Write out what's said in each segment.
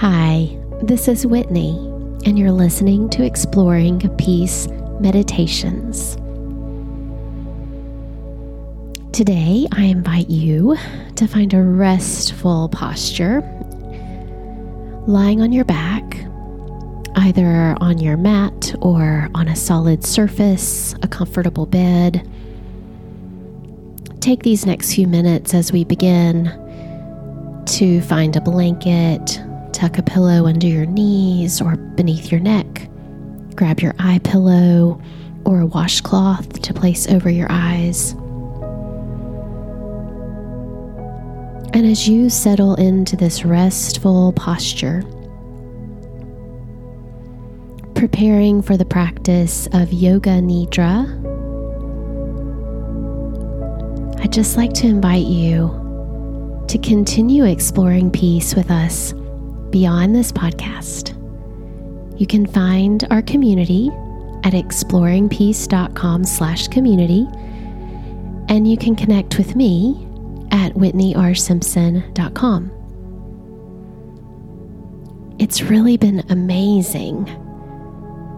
Hi, this is Whitney, and you're listening to Exploring Peace Meditations. Today, I invite you to find a restful posture, lying on your back, either on your mat or on a solid surface, a comfortable bed. Take these next few minutes as we begin to find a blanket tuck a pillow under your knees or beneath your neck. Grab your eye pillow or a washcloth to place over your eyes. And as you settle into this restful posture, preparing for the practice of Yoga Nidra, I'd just like to invite you to continue exploring peace with us beyond this podcast. You can find our community at exploringpeace.com slash community, and you can connect with me at whitneyrsimpson.com. It's really been amazing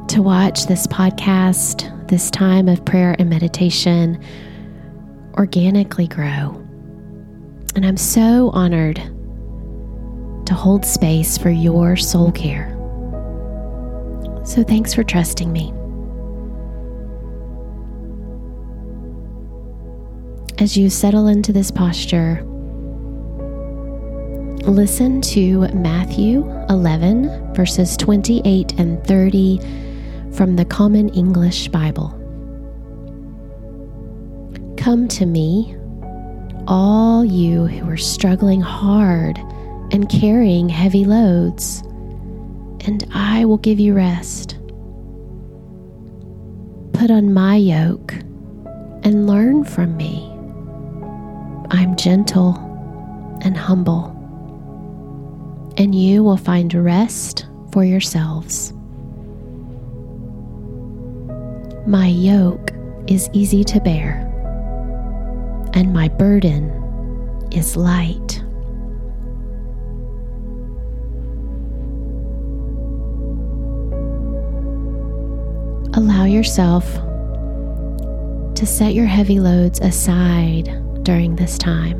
to watch this podcast, this time of prayer and meditation, organically grow. And I'm so honored to hold space for your soul care. So thanks for trusting me. As you settle into this posture, listen to Matthew 11, verses 28 and 30 from the Common English Bible. Come to me, all you who are struggling hard and carrying heavy loads, and I will give you rest. Put on my yoke and learn from me. I'm gentle and humble, and you will find rest for yourselves. My yoke is easy to bear, and my burden is light. Allow yourself to set your heavy loads aside during this time.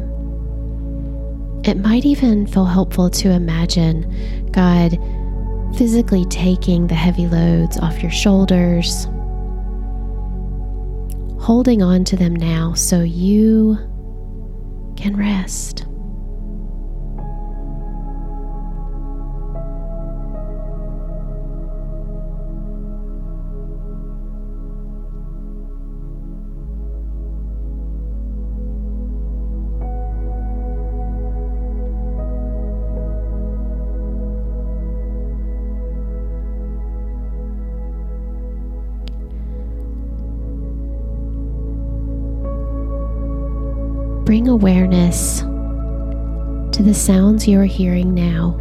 It might even feel helpful to imagine God physically taking the heavy loads off your shoulders, holding on to them now so you can rest. Awareness to the sounds you are hearing now.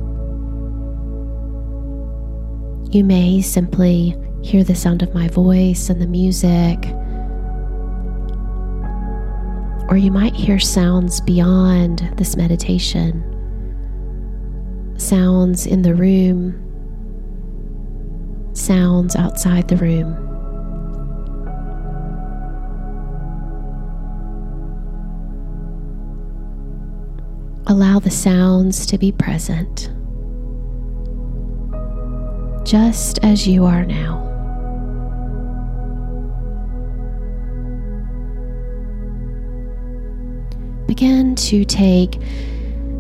You may simply hear the sound of my voice and the music, or you might hear sounds beyond this meditation, sounds in the room, sounds outside the room. Allow the sounds to be present, just as you are now. Begin to take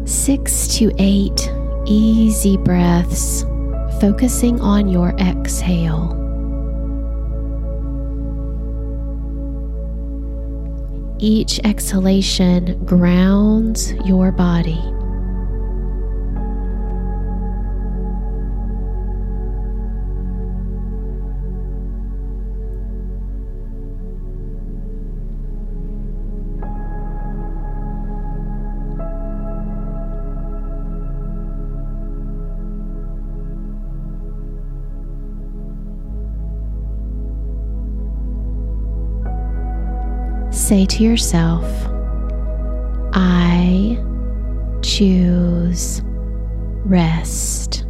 six to eight easy breaths, focusing on your exhale. Each exhalation grounds your body. say to yourself, I choose rest.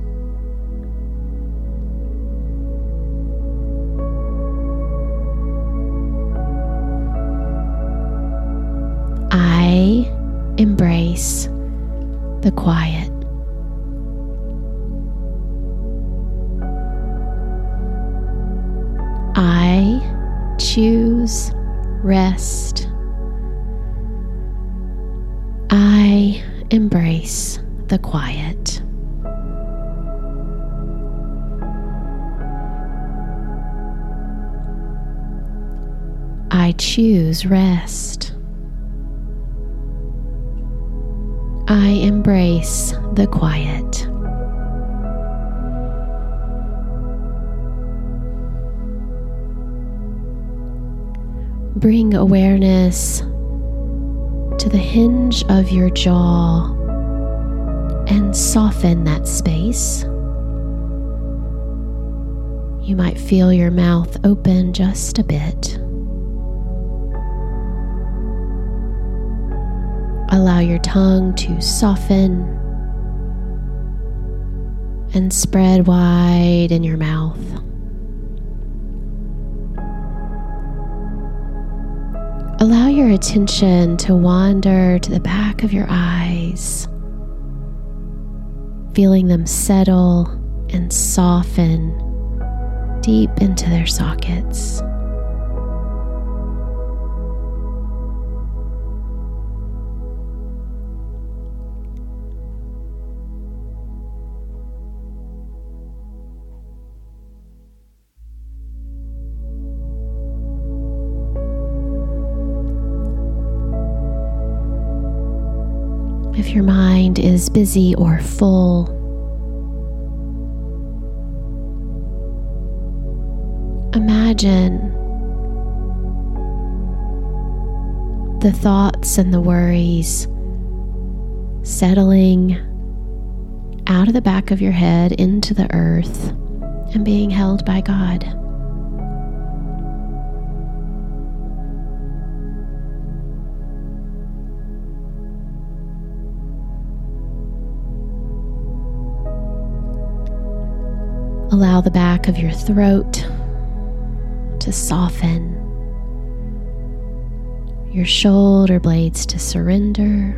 I embrace the quiet. I choose rest. I embrace the quiet. I choose rest. I embrace the quiet. Bring awareness to the hinge of your jaw and soften that space. You might feel your mouth open just a bit. Allow your tongue to soften and spread wide in your mouth. Attention to wander to the back of your eyes, feeling them settle and soften deep into their sockets. If your mind is busy or full. Imagine the thoughts and the worries settling out of the back of your head into the earth and being held by God. Allow the back of your throat to soften, your shoulder blades to surrender.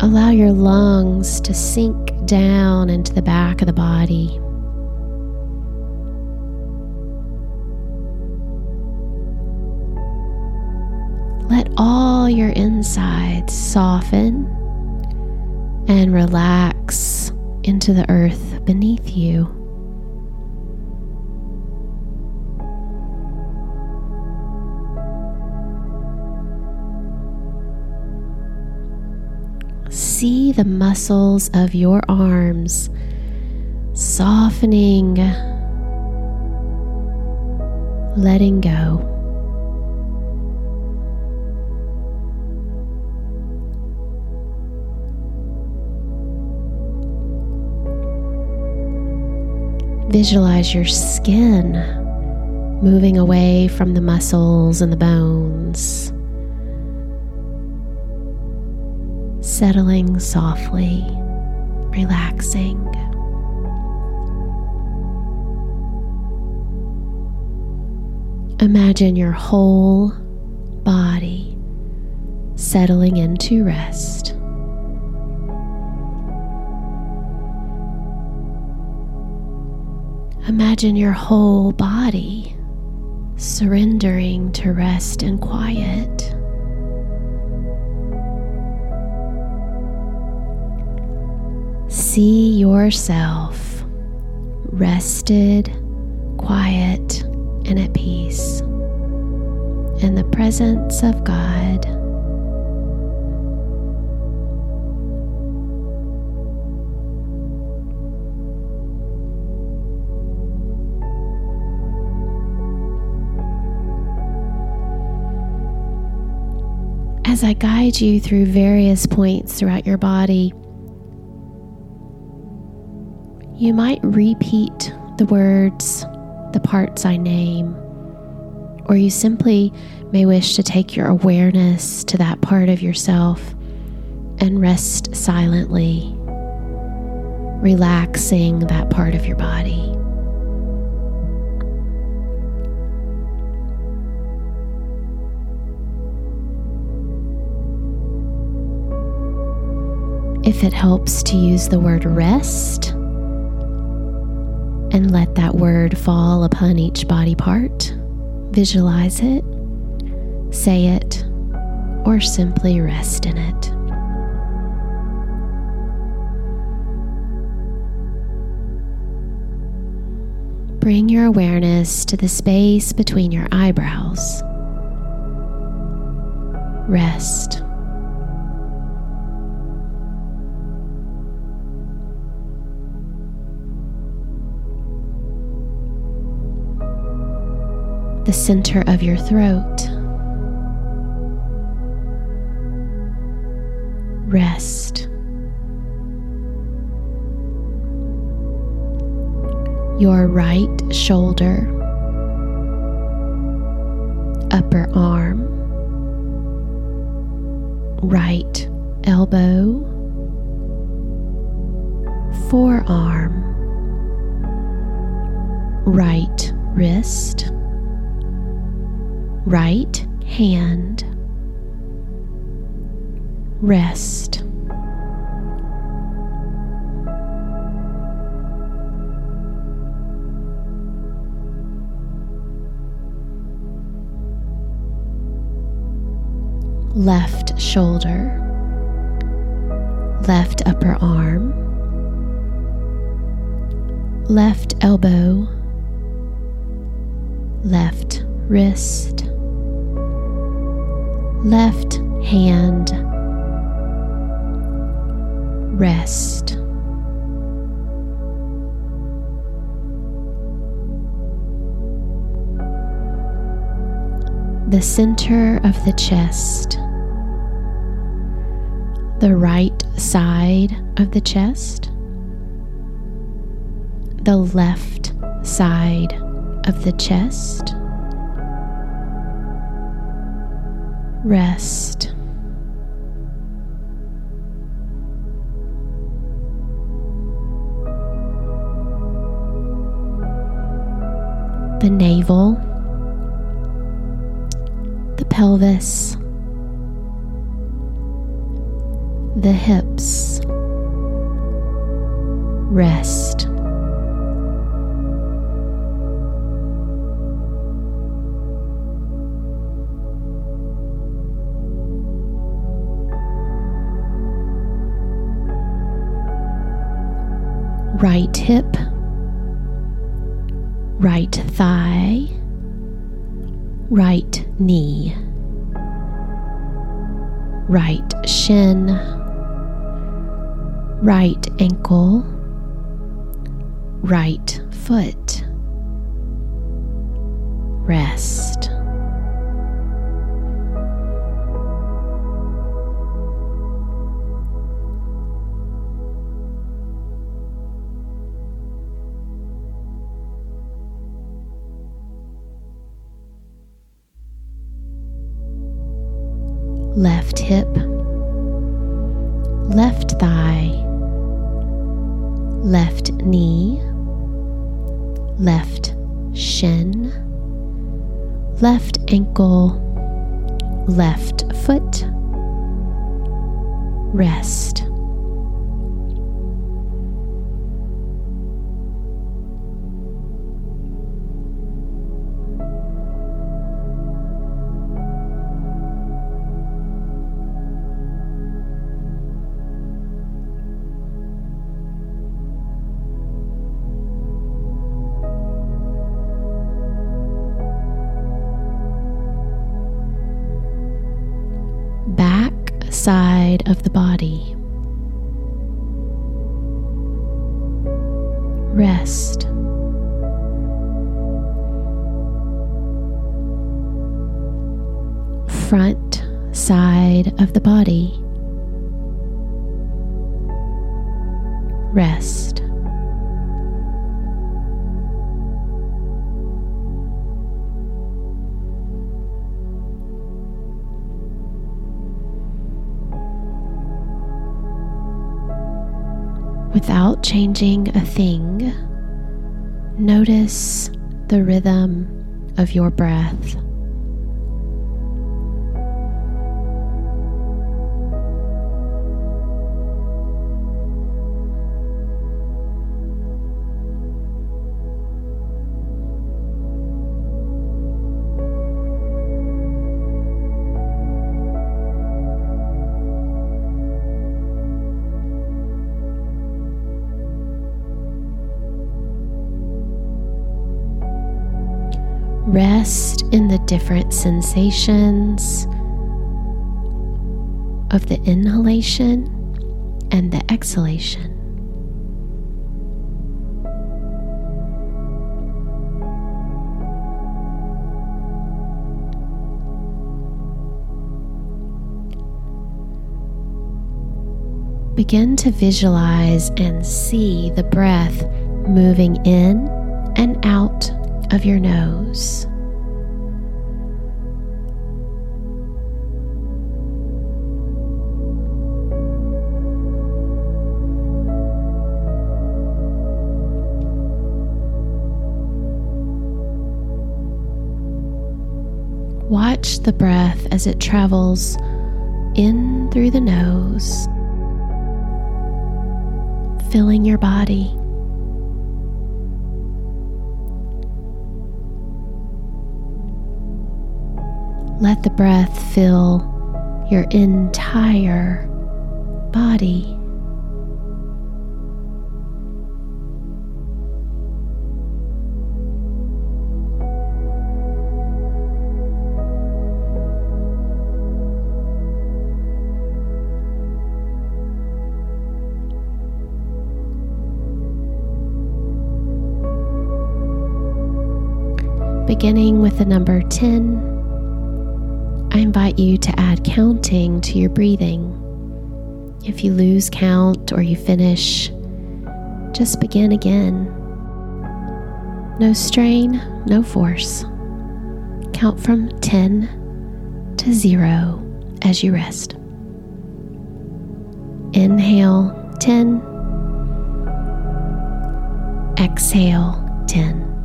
Allow your lungs to sink down into the back of the body. Let all your insides soften and relax into the earth beneath you. See the muscles of your arms softening, letting go. Visualize your skin moving away from the muscles and the bones, settling softly, relaxing. Imagine your whole body settling into rest. Imagine your whole body surrendering to rest and quiet. See yourself rested, quiet, and at peace in the presence of God. As I guide you through various points throughout your body, you might repeat the words, the parts I name, or you simply may wish to take your awareness to that part of yourself and rest silently, relaxing that part of your body. If it helps to use the word rest and let that word fall upon each body part, visualize it, say it, or simply rest in it. Bring your awareness to the space between your eyebrows. Rest. The center of your throat. Rest. your right shoulder, upper arm, right elbow, forearm, right wrist, right hand, rest. left shoulder, left upper arm, left elbow, left wrist, left hand, rest. The center of the chest the right side of the chest, the left side of the chest. Rest. The navel, the pelvis the hips. Rest. Hip, right thigh, right knee, right shin. Right ankle, right foot. Rest. Left hip, left thigh left knee, left shin, left ankle, left foot. Rest. Of the body. Without changing a thing, notice the rhythm of your breath. Rest in the different sensations of the inhalation and the exhalation. Begin to visualize and see the breath moving in and out of your nose. Watch the breath as it travels in through the nose, filling your body. Let the breath fill your entire body. Beginning with the number 10 I invite you to add counting to your breathing. If you lose count or you finish, just begin again. No strain, no force. Count from 10 to 0 as you rest. Inhale 10, exhale 10.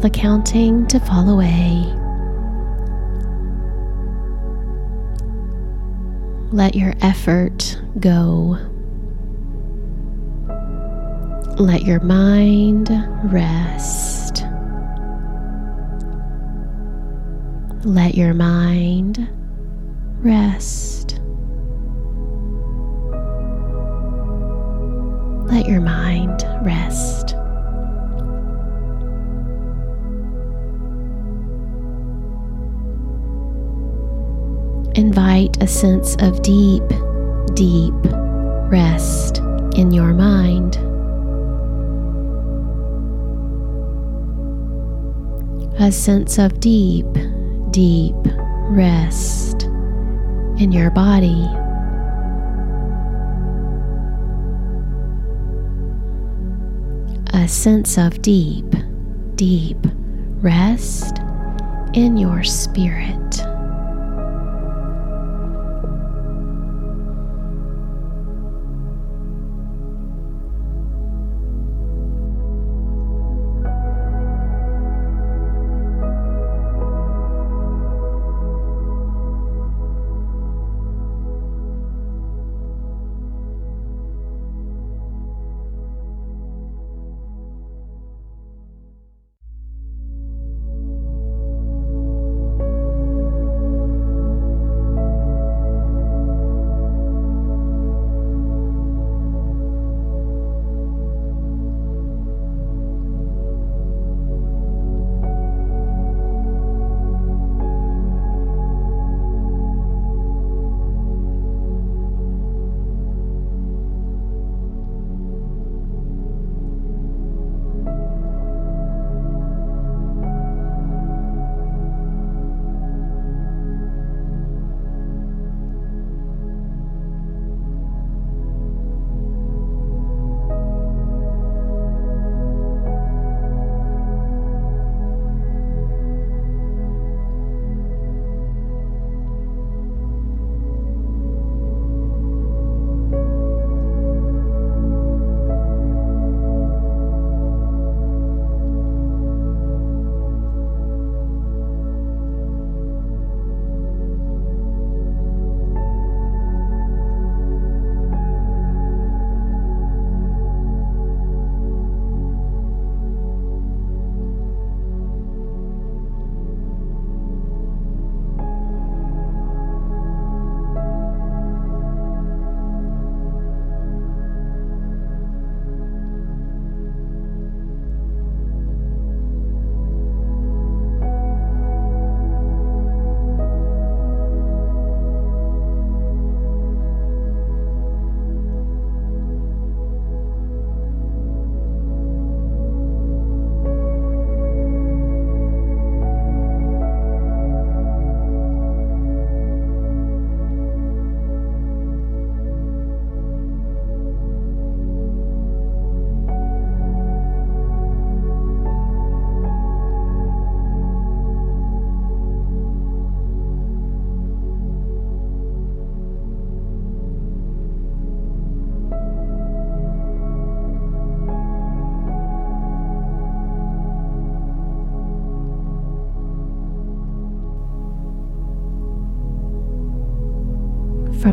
The counting to fall away. Let your effort go. Let your mind rest. Let your mind rest. Let your mind rest. Invite a sense of deep, deep rest in your mind. A sense of deep, deep rest in your body. A sense of deep, deep rest in your spirit.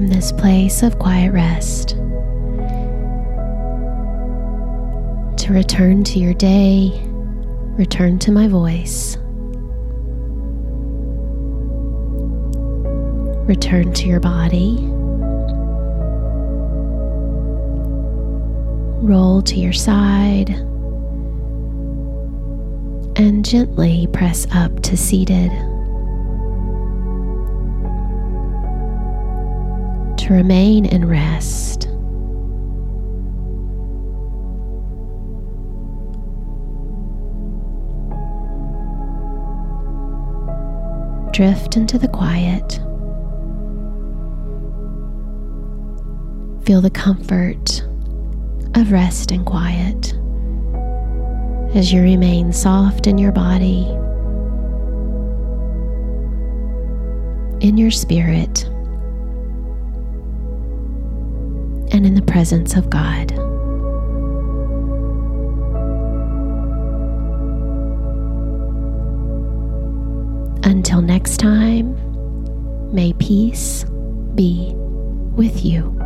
This place of quiet rest. To return to your day, return to my voice, return to your body, roll to your side, and gently press up to seated. To remain in rest. Drift into the quiet. Feel the comfort of rest and quiet as you remain soft in your body, in your spirit, the presence of God. Until next time, may peace be with you.